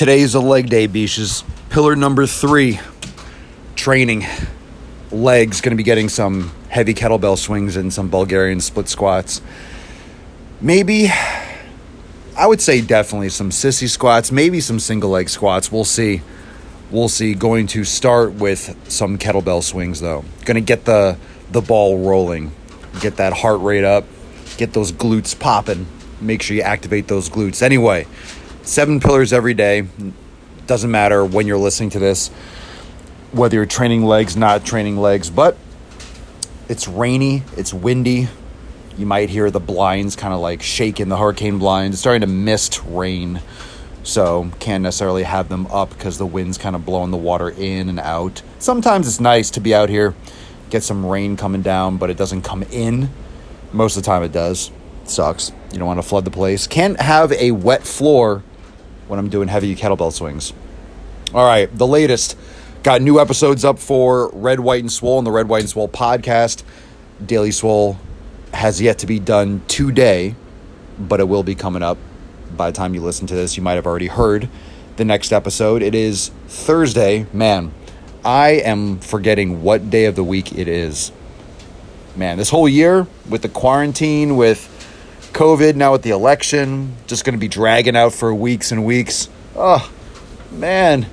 Today's a leg day, beaches. Pillar number three training. Legs, going to be getting some heavy kettlebell swings and some Bulgarian split squats. Maybe, I would say definitely some sissy squats, maybe some single leg squats. We'll see. We'll see. Going to start with some kettlebell swings though. Going to get the the ball rolling, get that heart rate up, get those glutes popping. Make sure you activate those glutes. Anyway, seven pillars every day. Doesn't matter when you're listening to this, whether you're training legs, not training legs, but it's rainy, it's windy. You might hear the blinds kind of like shaking the hurricane blinds. It's starting to mist rain, so can't necessarily have them up because the wind's kind of blowing the water in and out. Sometimes it's nice to be out here, get some rain coming down, but it doesn't come in. Most of the time it does. sucks. You don't want to flood the place. Can't have a wet floor when I'm doing heavy kettlebell swings. All right, the latest. Got new episodes up for Red, White, and Swole on the Red, White, and Swole podcast. Daily Swole has yet to be done today, but it will be coming up. By the time you listen to this, you might have already heard the next episode. It is Thursday. Man, I am forgetting what day of the week it is. Man, this whole year with the quarantine, with COVID, now with the election, just going to be dragging out for weeks and weeks. Oh, man.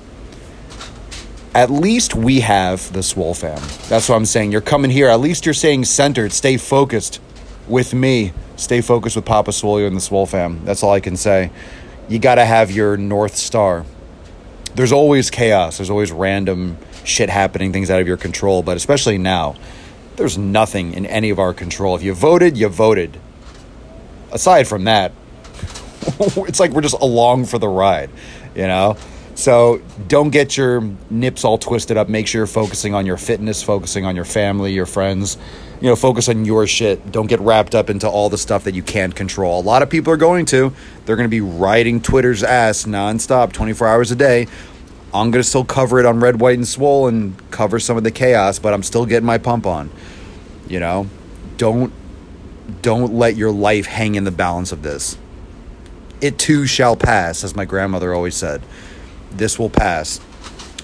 At least we have the Swole fam. That's what I'm saying. You're coming here. At least you're saying centered. Stay focused with me. Stay focused with Papa Swole and the Swole fam. That's all I can say. You got to have your North Star. There's always chaos. There's always random shit happening, things out of your control. But especially now, there's nothing in any of our control. If you voted, you voted aside from that, it's like we're just along for the ride, you know? So don't get your nips all twisted up. Make sure you're focusing on your fitness, focusing on your family, your friends. You know, focus on your shit. Don't get wrapped up into all the stuff that you can't control. A lot of people are going to. They're going to be riding Twitter's ass nonstop, 24 hours a day. I'm going to still cover it on Red, White, and Swole and cover some of the chaos, but I'm still getting my pump on. You know, don't don't let your life hang in the balance of this. It too shall pass, as my grandmother always said. This will pass.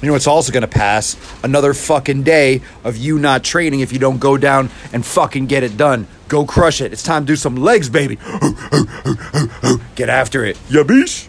You know, it's also going to pass another fucking day of you not training if you don't go down and fucking get it done. Go crush it. It's time to do some legs, baby. Get after it. Yabish.